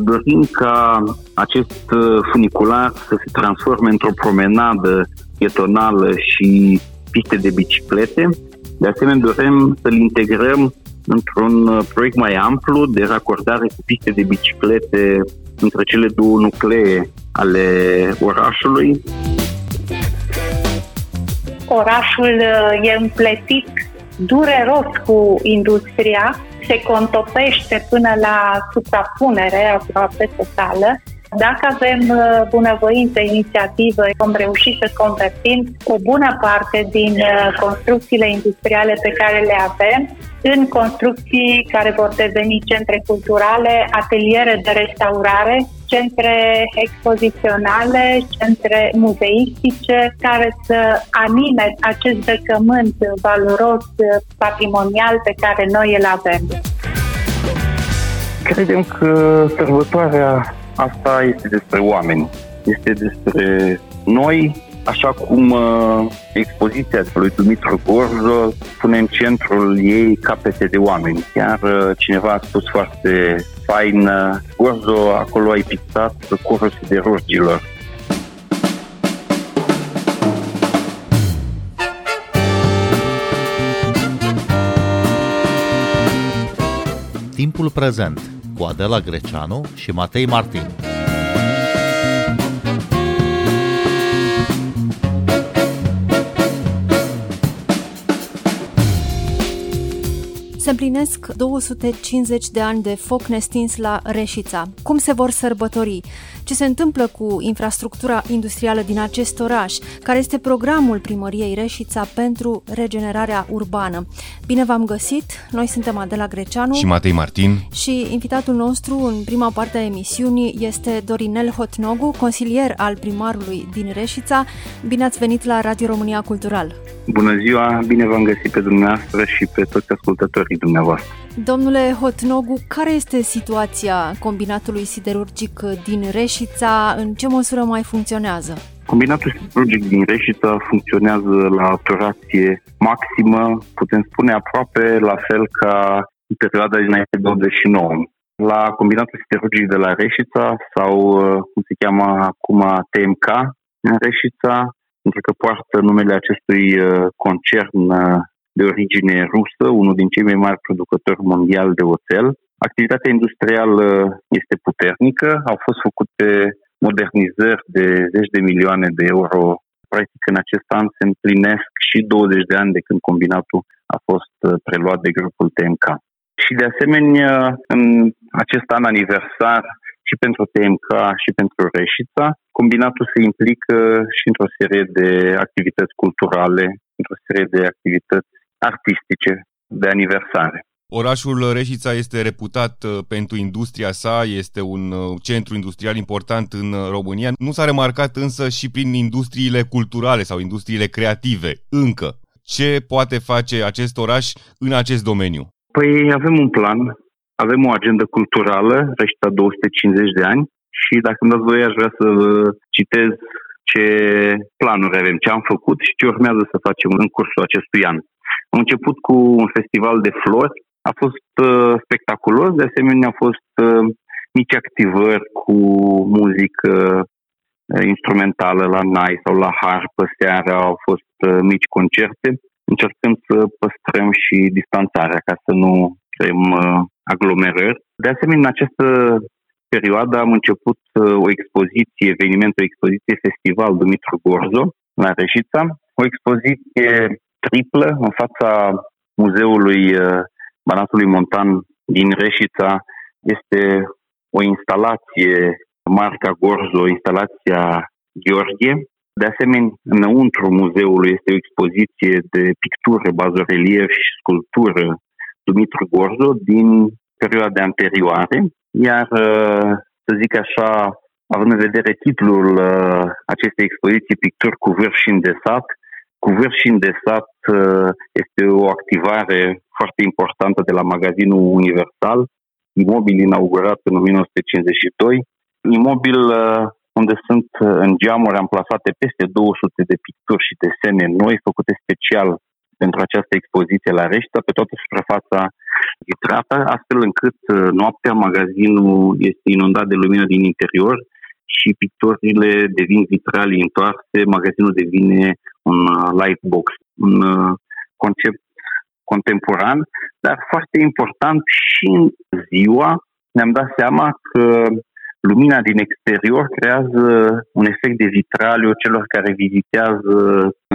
dorim ca acest uh, funicular să se transforme într-o promenadă pietonală și piste de biciclete. De asemenea, dorim să-l integrăm într-un uh, proiect mai amplu de racordare cu piste de biciclete între cele două nuclee ale orașului. Orașul uh, e împletit dureros cu industria, se contopește până la suprapunere aproape totală dacă avem uh, bunăvoință, inițiativă, vom reuși să convertim o bună parte din uh, construcțiile industriale pe care le avem în construcții care vor deveni centre culturale, ateliere de restaurare, centre expoziționale, centre muzeistice, care să anime acest zăcământ valoros patrimonial pe care noi îl avem. Credem că sărbătoarea Asta este despre oameni, este despre noi, așa cum uh, expoziția lui Dumitru Gorzo pune în centrul ei capete de oameni. Chiar uh, cineva a spus foarte fain, uh, Gorzo, acolo ai pictat corul siderurgilor. Timpul prezent cu Adela Greceanu și Matei Martin. Se împlinesc 250 de ani de foc nestins la Reșița. Cum se vor sărbători? Ce se întâmplă cu infrastructura industrială din acest oraș? Care este programul primăriei Reșița pentru regenerarea urbană? Bine v-am găsit! Noi suntem Adela Greceanu și Matei Martin și invitatul nostru în prima parte a emisiunii este Dorinel Hotnogu, consilier al primarului din Reșița. Bine ați venit la Radio România Cultural! Bună ziua, bine v-am găsit pe dumneavoastră și pe toți ascultătorii dumneavoastră. Domnule Hotnogu, care este situația combinatului siderurgic din Reșița? În ce măsură mai funcționează? Combinatul siderurgic din Reșița funcționează la turație maximă, putem spune aproape la fel ca în perioada dinainte de 89. La combinatul siderurgic de la Reșița sau cum se cheamă acum TMK în Reșița, pentru că poartă numele acestui uh, concern uh, de origine rusă, unul din cei mai mari producători mondiali de oțel. Activitatea industrială este puternică, au fost făcute modernizări de zeci de milioane de euro. Practic, în acest an se împlinesc și 20 de ani de când combinatul a fost uh, preluat de grupul TMK. Și de asemenea, în acest an aniversar și pentru TMK și pentru Reșița, combinatul se implică și într-o serie de activități culturale, într-o serie de activități artistice de aniversare. Orașul Reșița este reputat uh, pentru industria sa, este un uh, centru industrial important în uh, România. Nu s-a remarcat însă și prin industriile culturale sau industriile creative, încă. Ce poate face acest oraș în acest domeniu? Păi avem un plan, avem o agendă culturală, Reșița 250 de ani, și dacă îmi dați voi, aș vrea să citez ce planuri avem, ce am făcut și ce urmează să facem în cursul acestui an. Am început cu un festival de flori, a fost uh, spectaculos, de asemenea au fost uh, mici activări cu muzică uh, instrumentală la nai sau la harpă seara, au fost uh, mici concerte, încercând să păstrăm și distanțarea ca să nu creăm uh, aglomerări. De asemenea, în această perioadă am început uh, o expoziție, eveniment, o expoziție festival Dumitru Gorzo la Reșița, o expoziție triplă în fața Muzeului uh, Banatului Montan din Reșița. Este o instalație marca Gorzo, instalația Gheorghe. De asemenea, înăuntru muzeului este o expoziție de pictură, bazorelief și sculptură Dumitru Gorzo din perioade anterioare, iar, uh, să zic așa, având în vedere titlul uh, acestei expoziții, Picturi cu vârf și îndesat, cu vârf și îndesat uh, este o activare foarte importantă de la magazinul Universal, imobil inaugurat în 1952, imobil unde sunt în geamuri amplasate peste 200 de picturi și desene noi făcute special pentru această expoziție la Reșta pe toată suprafața vitrată, astfel încât uh, noaptea magazinul este inundat de lumină din interior și picturile devin vitralii întoarse, magazinul devine un uh, light box, un uh, concept contemporan, dar foarte important și în ziua ne-am dat seama că lumina din exterior creează un efect de vitraliu celor care vizitează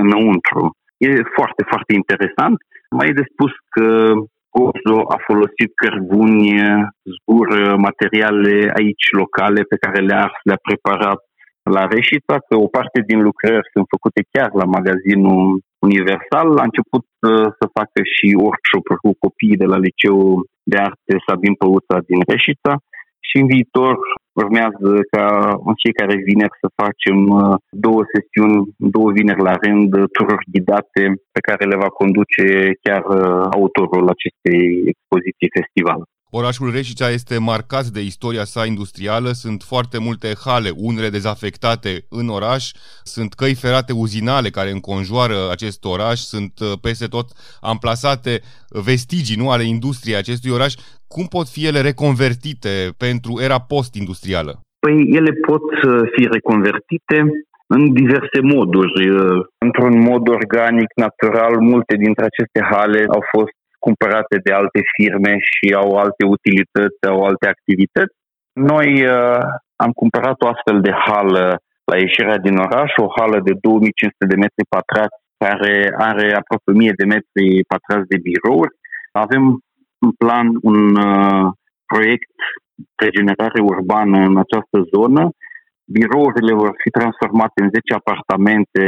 înăuntru. E foarte, foarte interesant. Mai e de spus că Gozo a folosit cărbuni, zbur, materiale aici locale pe care le-a, le-a preparat la Reșița, că o parte din lucrări sunt făcute chiar la magazinul Universal. A început uh, să facă și workshop cu copiii de la Liceul de Arte Sabin Păuța din Reșița și în viitor urmează ca în fiecare vineri să facem uh, două sesiuni, două vineri la rând, tururi ghidate pe care le va conduce chiar uh, autorul acestei expoziții festival. Orașul Reșicea este marcat de istoria sa industrială, sunt foarte multe hale, unele dezafectate în oraș, sunt căi ferate uzinale care înconjoară acest oraș, sunt uh, peste tot amplasate vestigii nu, ale industriei acestui oraș. Cum pot fi ele reconvertite pentru era post-industrială? Păi ele pot uh, fi reconvertite în diverse moduri. Uh, într-un mod organic, natural, multe dintre aceste hale au fost cumpărate de alte firme și au alte utilități, au alte activități. Noi uh, am cumpărat o astfel de hală la ieșirea din oraș, o hală de 2500 de metri pătrați care are aproape 1000 de metri pătrați de birouri. Avem în plan un uh, proiect de generare urbană în această zonă. Birourile vor fi transformate în 10 apartamente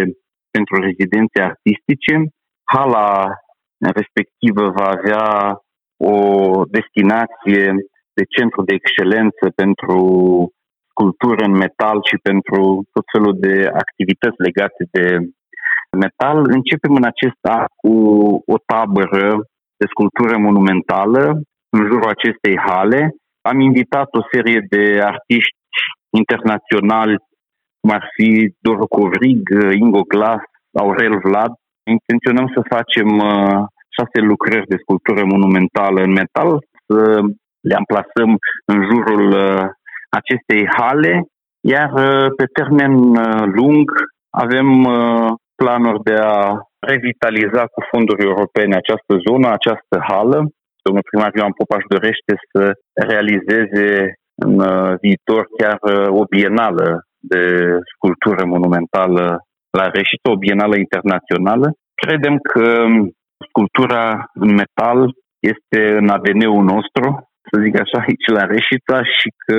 pentru rezidențe artistice. Hala respectivă va avea o destinație de centru de excelență pentru sculptură în metal și pentru tot felul de activități legate de metal. Începem în acest an cu o tabără de sculptură monumentală în jurul acestei hale. Am invitat o serie de artiști internaționali, cum ar fi Doru Covrig, Ingo Glass, Aurel Vlad, Intenționăm să facem uh, șase lucrări de sculptură monumentală în metal, să le amplasăm în jurul uh, acestei hale, iar uh, pe termen lung avem planuri de a revitaliza cu fonduri europene această zonă, această hală. Domnul primar Ioan Popaș își dorește să realizeze în viitor chiar o bienală de sculptură monumentală la Reșită, o bienală internațională. Credem că sculptura în metal este în ADN-ul nostru, să zic așa, aici la Reșița și că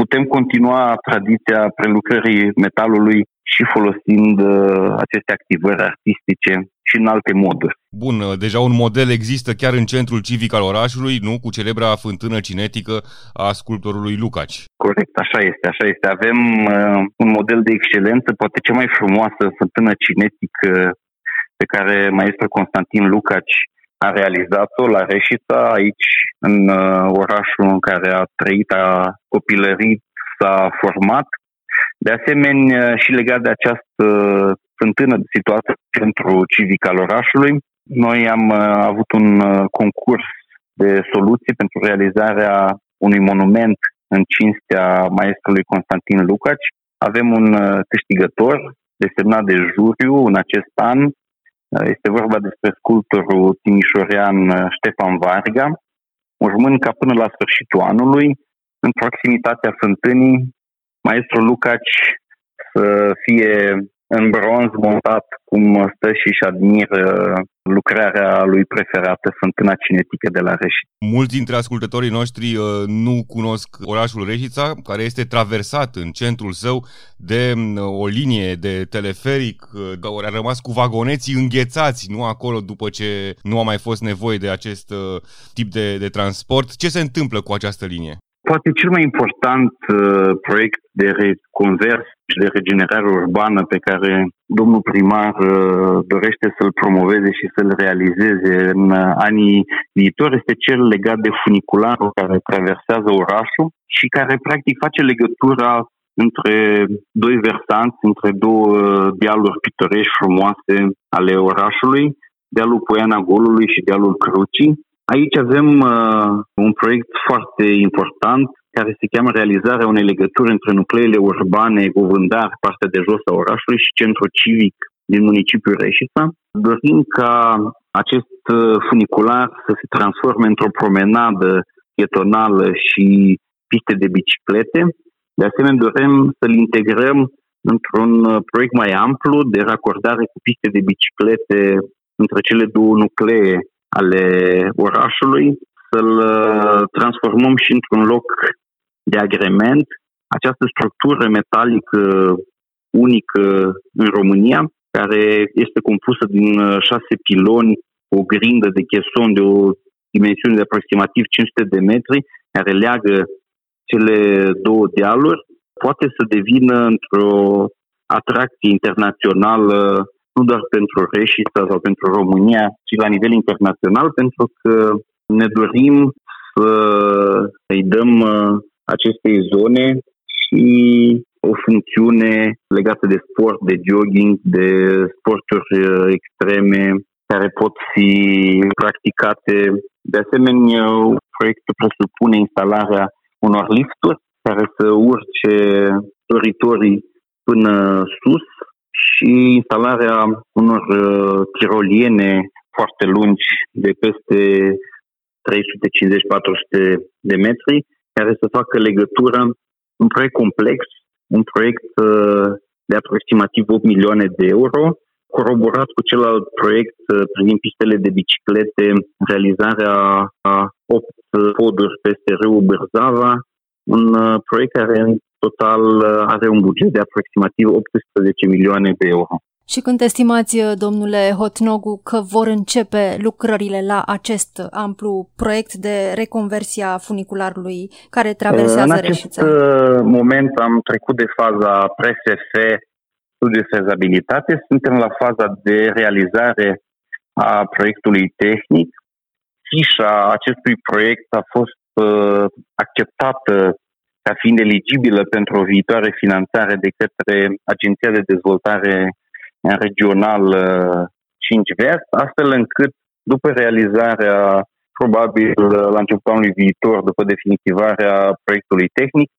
putem continua tradiția prelucrării metalului și folosind uh, aceste activări artistice și în alte moduri. Bun, uh, deja un model există chiar în centrul civic al orașului, nu? Cu celebra fântână cinetică a sculptorului Lucaci. Corect, așa este, așa este. Avem uh, un model de excelență, poate cea mai frumoasă fântână cinetică pe care maestru Constantin Lucaci a realizat-o la Reșița, aici în uh, orașul în care a trăit, a copilărit, s-a format. De asemenea, și legat de această fântână situată în centrul civic al orașului, noi am uh, avut un uh, concurs de soluții pentru realizarea unui monument în cinstea maestrului Constantin Lucaci. Avem un câștigător desemnat de juriu în acest an, este vorba despre sculptorul timișorean uh, Ștefan Varga, urmând ca până la sfârșitul anului, în proximitatea fântânii, maestru Lucaci să fie în bronz montat cum stă și își admiră lucrarea lui preferată, Fântâna Cinetică de la Reșit. Mulți dintre ascultătorii noștri uh, nu cunosc orașul Reșița, care este traversat în centrul său de uh, o linie de teleferic, uh, a rămas cu vagoneții înghețați, nu acolo după ce nu a mai fost nevoie de acest uh, tip de, de transport. Ce se întâmplă cu această linie? Poate cel mai important uh, proiect de reconversie și de regenerare urbană pe care domnul primar uh, dorește să-l promoveze și să-l realizeze în uh, anii viitori este cel legat de funicularul care traversează orașul și care practic face legătura între doi versanți, între două uh, dealuri pitorești frumoase ale orașului, dealul Poiana Golului și dealul Crucii. Aici avem uh, un proiect foarte important care se cheamă realizarea unei legături între nucleele urbane, Govândar, partea de jos a orașului și centrul civic din municipiul Reșița. Dorim ca acest uh, funicular să se transforme într-o promenadă pietonală și piste de biciclete. De asemenea, dorim să-l integrăm într-un uh, proiect mai amplu de racordare cu piste de biciclete între cele două nuclee ale orașului, să-l uh, transformăm și într-un loc de agrement. Această structură metalică unică în România, care este compusă din uh, șase piloni, o grindă de cheson de o dimensiune de aproximativ 500 de metri, care leagă cele două dealuri, poate să devină într-o atracție internațională nu doar pentru Reșița sau pentru România, ci la nivel internațional, pentru că ne dorim să îi dăm uh, acestei zone și o funcțiune legată de sport, de jogging, de sporturi uh, extreme care pot fi practicate. De asemenea, proiectul presupune instalarea unor lifturi care să urce doritorii până sus și instalarea unor uh, tiroliene foarte lungi de peste 350-400 de metri, care să facă legătură, un proiect complex, un proiect uh, de aproximativ 8 milioane de euro, coroborat cu celălalt proiect uh, privind pistele de biciclete, realizarea a 8 poduri peste râul Bârzava, un proiect care în total are un buget de aproximativ 18 milioane de euro. Și când estimați, domnule Hotnogu, că vor începe lucrările la acest amplu proiect de reconversie a funicularului care traversează Reșița? În acest moment am trecut de faza PRSF, studiu de fezabilitate, suntem la faza de realizare a proiectului tehnic. Fișa acestui proiect a fost uh, acceptată ca fiind eligibilă pentru o viitoare finanțare de către Agenția de Dezvoltare Regional 5 Vest, astfel încât după realizarea, probabil la începutul anului viitor, după definitivarea proiectului tehnic,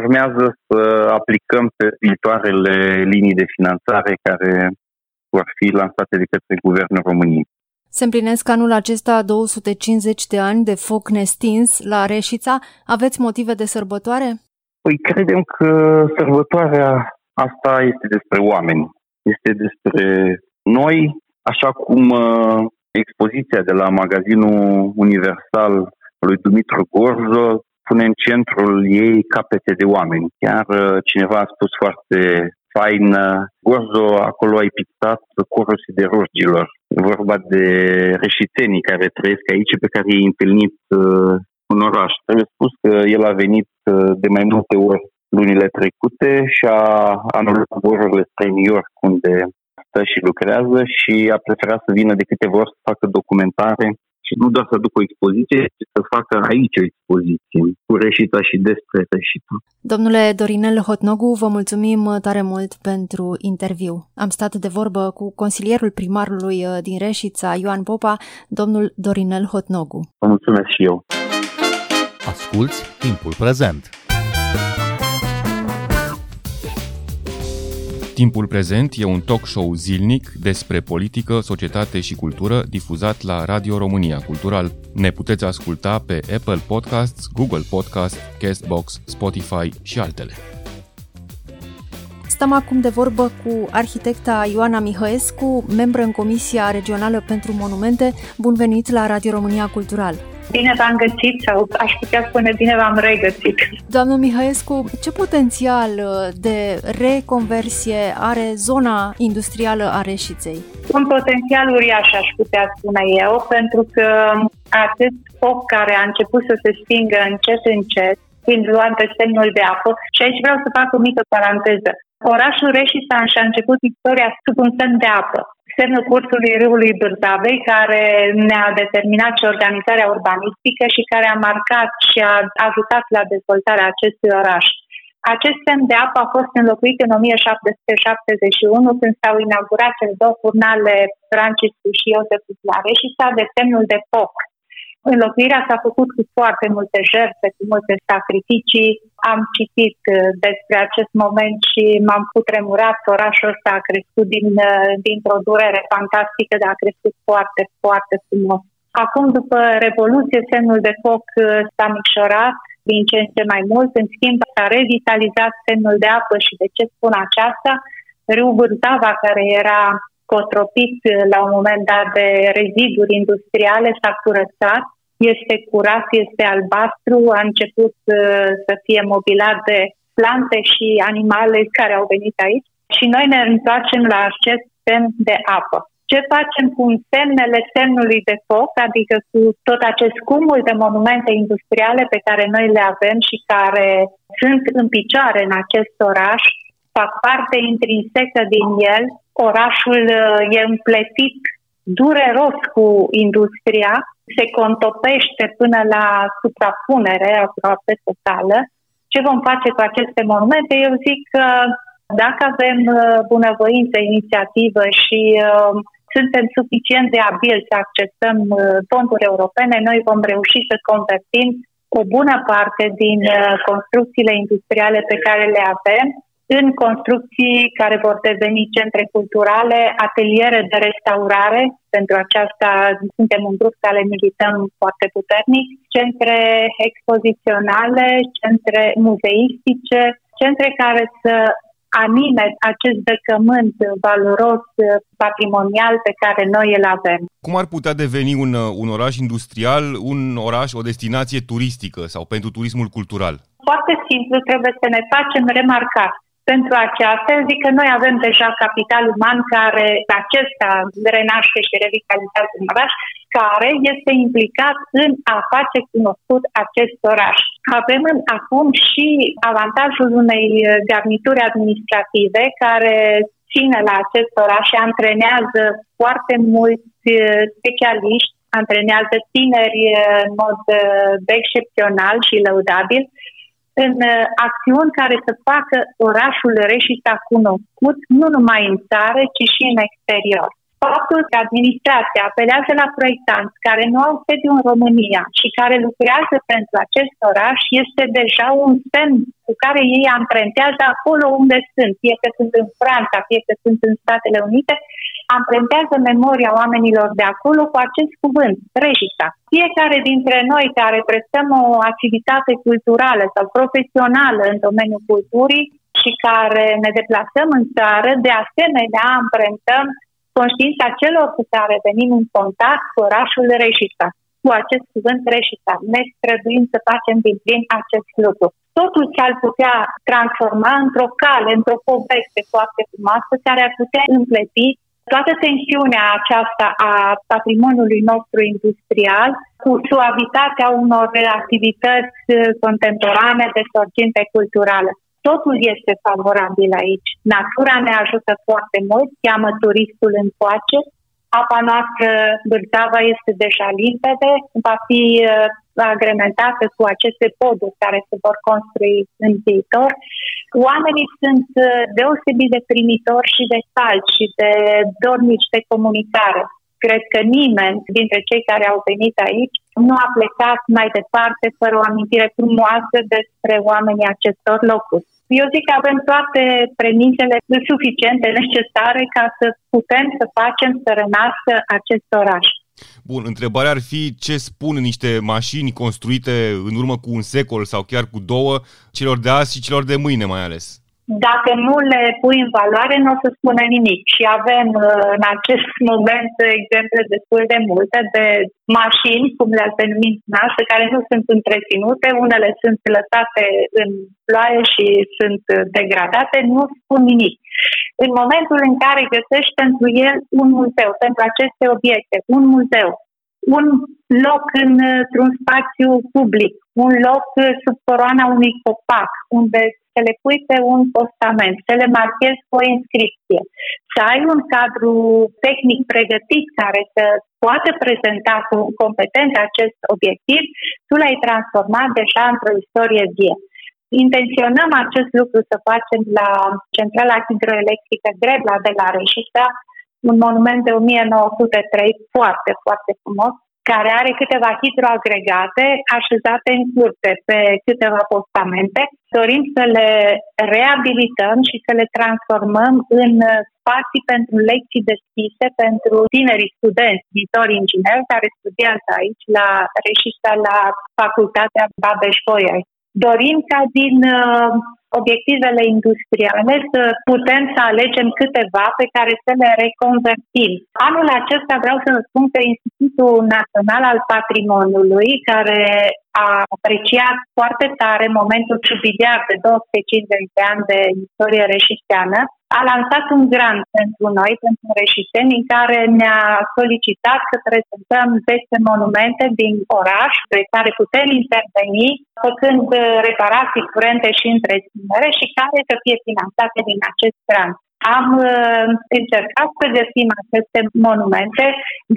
urmează să aplicăm pe viitoarele linii de finanțare care vor fi lansate de către Guvernul României. Se împlinesc anul acesta 250 de ani de foc nestins la Reșița. Aveți motive de sărbătoare? Păi credem că sărbătoarea asta este despre oameni. Este despre noi, așa cum uh, expoziția de la magazinul Universal lui Dumitru Gorzo pune în centrul ei capete de oameni. Chiar uh, cineva a spus foarte fain, Gorzo, acolo ai pictat corul siderurgilor. E vorba de reșițenii care trăiesc aici, pe care i-ai întâlnit uh, în oraș. Trebuie spus că el a venit uh, de mai multe ori lunile trecute și a anulat zborurile spre New York, unde stă și lucrează și a preferat să vină de câteva ori să facă documentare și nu doar să aducă o expoziție, ci să facă aici o expoziție cu Reșita și despre Reșita. Domnule Dorinel Hotnogu, vă mulțumim tare mult pentru interviu. Am stat de vorbă cu consilierul primarului uh, din Reșița, Ioan Popa, domnul Dorinel Hotnogu. Vă mulțumesc și eu. Asculți timpul prezent! Timpul prezent e un talk show zilnic despre politică, societate și cultură difuzat la Radio România Cultural. Ne puteți asculta pe Apple Podcasts, Google Podcasts, Castbox, Spotify și altele. Stăm acum de vorbă cu arhitecta Ioana Mihăescu, membră în Comisia Regională pentru Monumente. Bun venit la Radio România Cultural! Bine v-am găsit sau aș putea spune bine v-am regăsit. Doamnă Mihaescu, ce potențial uh, de reconversie are zona industrială a Reșiței? Un potențial uriaș, aș putea spune eu, pentru că acest foc care a început să se stingă încet, încet, fiind luat de semnul de apă, și aici vreau să fac o mică paranteză. Orașul Reșița și-a început istoria sub un semn de apă semnul cursului râului Bârzavei, care ne-a determinat și organizarea urbanistică și care a marcat și a ajutat la dezvoltarea acestui oraș. Acest semn de apă a fost înlocuit în 1771 când s-au inaugurat cele două furnale Franciscu și Iosef Clare și s-a de semnul de foc. Înlocuirea s-a făcut cu foarte multe jertfe, cu multe sacrificii. Am citit uh, despre acest moment și m-am putremurat. Orașul ăsta a crescut din, uh, dintr-o durere fantastică, dar a crescut foarte, foarte frumos. Acum, după Revoluție, semnul de foc uh, s-a micșorat din ce în ce mai mult. În schimb, s-a revitalizat semnul de apă și de ce spun aceasta? Râul Bârtava, care era cotropit la un moment dat de reziduri industriale, s-a curățat, este curat, este albastru, a început uh, să fie mobilat de plante și animale care au venit aici și noi ne întoarcem la acest semn de apă. Ce facem cu semnele semnului de foc, adică cu tot acest cumul de monumente industriale pe care noi le avem și care sunt în picioare în acest oraș, fac parte intrinsecă din el, orașul uh, e împletit dureros cu industria, se contopește până la suprapunere aproape totală. Ce vom face cu aceste monumente? Eu zic că dacă avem uh, bunăvoință, inițiativă și uh, suntem suficient de abili să accesăm uh, fonduri europene, noi vom reuși să convertim o bună parte din uh, construcțiile industriale pe care le avem în construcții care vor deveni centre culturale, ateliere de restaurare, pentru aceasta suntem un grup care milităm foarte puternic, centre expoziționale, centre muzeistice, centre care să anime acest decământ valoros patrimonial pe care noi îl avem. Cum ar putea deveni un, un oraș industrial, un oraș, o destinație turistică sau pentru turismul cultural? Foarte simplu, trebuie să ne facem remarcat pentru aceasta, zic că noi avem deja capital uman care acesta renaște și revitalizează un oraș, care este implicat în a face cunoscut acest oraș. Avem în, acum și avantajul unei garnituri administrative care ține la acest oraș și antrenează foarte mulți uh, specialiști, antrenează tineri uh, în mod uh, excepțional și lăudabil în uh, acțiuni care să facă orașul Reșița cunoscut nu numai în țară, ci și în exterior. Faptul că administrația apelează la proiectanți care nu au sediu în România și care lucrează pentru acest oraș este deja un semn cu care ei amprentează acolo unde sunt, fie că sunt în Franța, fie că sunt în Statele Unite, amprentează memoria oamenilor de acolo cu acest cuvânt, Reșița. Fiecare dintre noi care prestăm o activitate culturală sau profesională în domeniul culturii și care ne deplasăm în țară, de asemenea amprentăm conștiința celor cu care venim în contact cu orașul Reșița cu acest cuvânt Reșița. Ne străduim să facem din plin acest lucru. Totul s-ar putea transforma într-o cale, într-o poveste foarte frumoasă care ar putea împleti toată tensiunea aceasta a patrimoniului nostru industrial cu suavitatea unor activități contemporane de sorginte culturală. Totul este favorabil aici. Natura ne ajută foarte mult, cheamă turistul în coace, apa noastră Bârțava este deja limpede, va fi uh, agrementată cu aceste poduri care se vor construi în viitor. Oamenii sunt uh, deosebit de primitori și de calci și de dornici de comunicare. Cred că nimeni dintre cei care au venit aici nu a plecat mai departe fără o amintire frumoasă despre oamenii acestor locuri. Eu zic că avem toate premisele suficiente necesare ca să putem să facem să renască acest oraș. Bun, întrebarea ar fi ce spun niște mașini construite în urmă cu un secol sau chiar cu două celor de azi și celor de mâine mai ales. Dacă nu le pui în valoare, nu o să spună nimic. Și avem uh, în acest moment exemple destul de multe de mașini, cum le-ați denumit noastre, care nu sunt întreținute, unele sunt lăsate în ploaie și sunt degradate, nu spun nimic. În momentul în care găsești pentru el un muzeu, pentru aceste obiecte, un muzeu, un loc într-un spațiu public, un loc sub coroana unui copac, unde să le pui pe un postament, să le marchezi cu o inscripție, să ai un cadru tehnic pregătit care să poată prezenta cu competență acest obiectiv, tu l-ai transformat deja într-o istorie vie. Intenționăm acest lucru să facem la centrala hidroelectrică Grebla de la Reșița, un monument de 1903 foarte, foarte frumos, care are câteva hidroagregate așezate în curte pe câteva postamente. Dorim să le reabilităm și să le transformăm în spații pentru lecții deschise pentru tinerii studenți, viitori ingineri care studiază aici la Reșița la Facultatea Babeș-Bolyai. Dorim ca din uh, obiectivele industriale să putem să alegem câteva pe care să le reconvertim. Anul acesta vreau să vă spun că Institutul Național al Patrimoniului, care a apreciat foarte tare momentul jubiliar de 250 de ani de istorie reșisteană, a lansat un grant pentru noi, pentru reșiteni, în care ne-a solicitat să prezentăm 10 monumente din oraș pe care putem interveni, făcând reparații curente și întreținere și care să fie finanțate din acest grant. Am uh, încercat să găsim aceste monumente.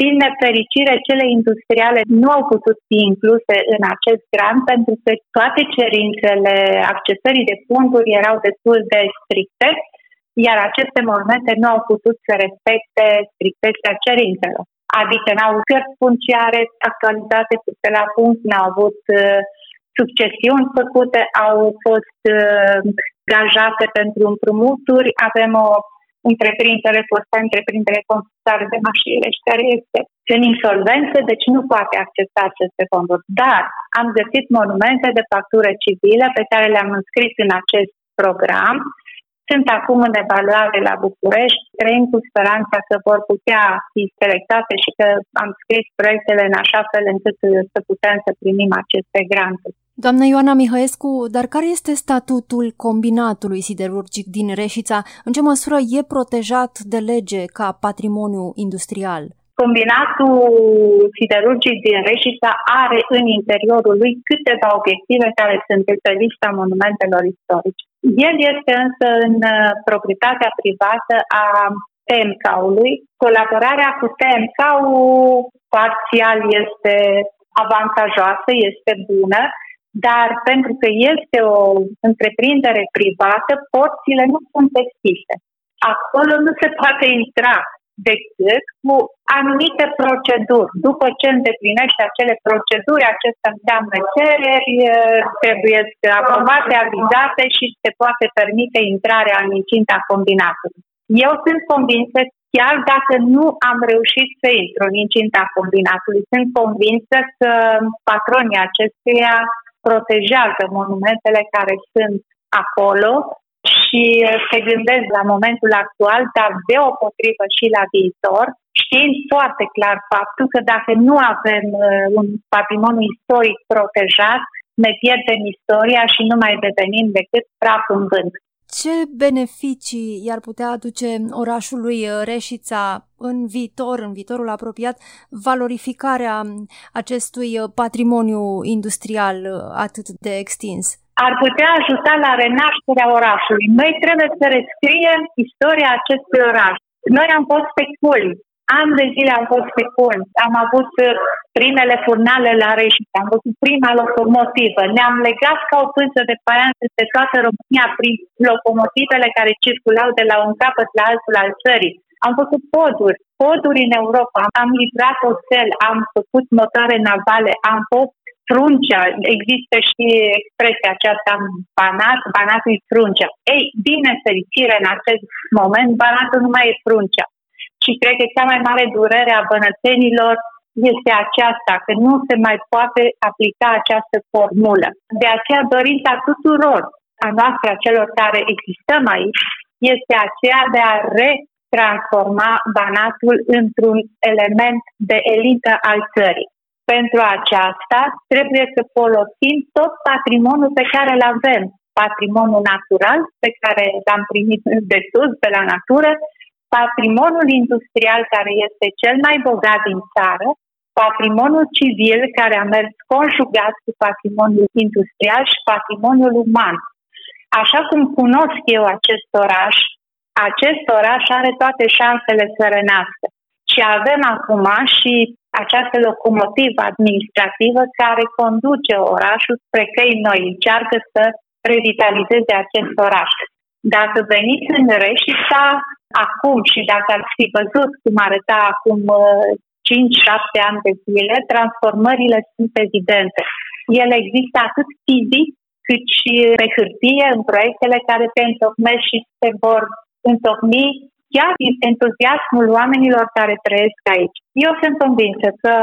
Din nefericire, cele industriale nu au putut fi incluse în acest grant pentru că toate cerințele accesării de fonduri erau destul de stricte iar aceste monumente nu au putut să respecte strictețea cerințelor. Adică n-au cărți funciare actualizate puse la punct, n-au avut uh, succesiuni făcute, au fost uh, gajate pentru împrumuturi, avem o întreprindere, fostă întreprindere constructare de mașinile și care este în insolvență, deci nu poate accesa aceste fonduri. Dar am găsit monumente de factură civilă pe care le-am înscris în acest program sunt acum în evaluare la București, trăim cu speranța că vor putea fi selectate și că am scris proiectele în așa fel încât să putem să primim aceste granturi. Doamna Ioana Mihăescu, dar care este statutul combinatului siderurgic din Reșița? În ce măsură e protejat de lege ca patrimoniu industrial? Combinatul siderurgic din Reșița are în interiorul lui câteva obiective care sunt pe lista monumentelor istorice. El este însă în uh, proprietatea privată a TMK-ului. Colaborarea cu TMK-ul parțial este avantajoasă, este bună, dar pentru că este o întreprindere privată, porțile nu sunt deschise. Acolo nu se poate intra decât cu anumite proceduri. După ce îndeplinește acele proceduri, acestea înseamnă cereri, trebuie aprobate, avizate și se poate permite intrarea în incinta combinatului. Eu sunt convinsă, chiar dacă nu am reușit să intru în incinta combinatului, sunt convinsă că patronii acestuia protejează monumentele care sunt acolo și uh, se gândesc la momentul actual, dar deopotrivă și la viitor, știind foarte clar faptul că dacă nu avem uh, un patrimoniu istoric protejat, ne pierdem istoria și nu mai devenim decât praf în vânt. Ce beneficii i-ar putea aduce orașului uh, Reșița în viitor, în viitorul apropiat, valorificarea acestui patrimoniu industrial atât de extins? ar putea ajuta la renașterea orașului. Noi trebuie să rescriem istoria acestui oraș. Noi am fost pe culi, ani de zile am fost pe culi, am avut uh, primele furnale la Reșița, am văzut prima locomotivă, ne-am legat ca o pânză de faianță de toată România prin locomotivele care circulau de la un capăt la altul al țării. Am făcut poduri, poduri în Europa, am livrat oțel, am făcut motoare navale, am fost fruncea, există și expresia aceasta banat, banatul e fruncea. Ei, bine fericire în acest moment, banatul nu mai e fruncea. Și cred că cea mai mare durere a bănățenilor este aceasta, că nu se mai poate aplica această formulă. De aceea dorința tuturor, a noastră, a celor care existăm aici, este aceea de a retransforma banatul într-un element de elită al țării. Pentru aceasta trebuie să folosim tot patrimoniul pe care îl avem, patrimoniul natural pe care l-am primit de sus, de la natură, patrimoniul industrial care este cel mai bogat din țară, patrimoniul civil care a mers conjugat cu patrimoniul industrial și patrimoniul uman. Așa cum cunosc eu acest oraș, acest oraș are toate șansele să renască. Și avem acum și această locomotivă administrativă care conduce orașul spre căi noi, încearcă să revitalizeze acest oraș. Dacă veniți în Reșița acum și dacă ați fi văzut cum arăta acum 5-7 ani de zile, transformările sunt evidente. Ele există atât fizic cât și pe hârtie, în proiectele care se întocmesc și se vor întocmi chiar din entuziasmul oamenilor care trăiesc aici. Eu sunt convinsă că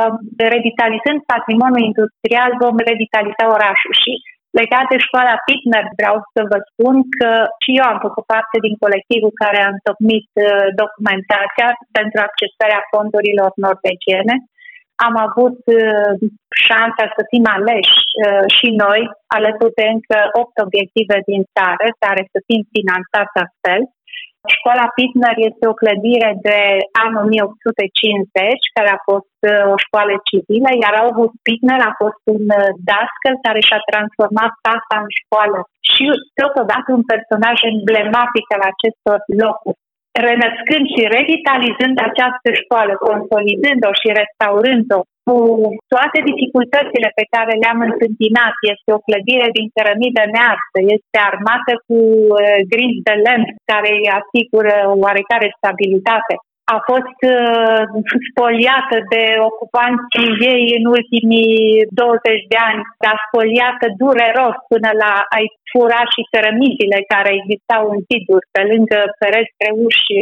revitalizând patrimoniul industrial vom revitaliza orașul și legat de școala Pitner vreau să vă spun că și eu am făcut parte din colectivul care a întocmit uh, documentația pentru accesarea fondurilor norvegiene. Am avut uh, șansa să fim aleși uh, și noi, alături de încă opt obiective din țară, care să fim finanțați astfel. Școala Pitner este o clădire de anul 1850, care a fost uh, o școală civilă, iar August Pitner a fost un uh, dascăl care și-a transformat casa în școală și totodată un personaj emblematic al acestor locuri. Renăscând și revitalizând această școală, consolidând-o și restaurând-o, cu toate dificultățile pe care le-am întâmpinat. Este o clădire din cărămidă nearsă, este armată cu uh, grinzi de lemn care îi asigură oarecare stabilitate. A fost uh, spoliată de ocupanții ei în ultimii 20 de ani, dar spoliată dureros până la a-i fura și cărămizile care existau în ziduri, pe lângă pereți, uși,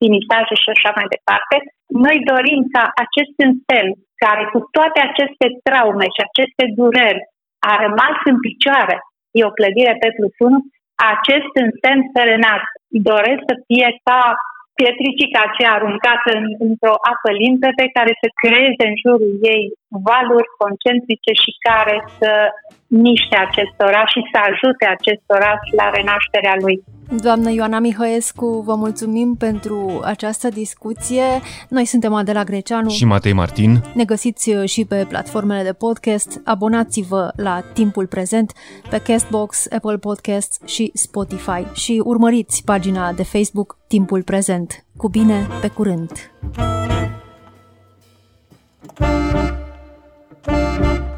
finitaje și așa mai departe. Noi dorim ca acest însemn care cu toate aceste traume și aceste dureri a rămas în picioare, e o clădire pe plus 1, acest însemn să renască. Doresc să fie ca pietricica aceea aruncată în, într-o apă limpede care să creeze în jurul ei valuri concentrice și care să miște acest oraș și să ajute acest oraș la renașterea lui. Doamnă Ioana Mihăescu, vă mulțumim pentru această discuție. Noi suntem Adela Greceanu și Matei Martin. Ne găsiți și pe platformele de podcast. Abonați-vă la Timpul Prezent pe Castbox, Apple Podcasts și Spotify și urmăriți pagina de Facebook Timpul Prezent. Cu bine, pe curând! thank you Thank you.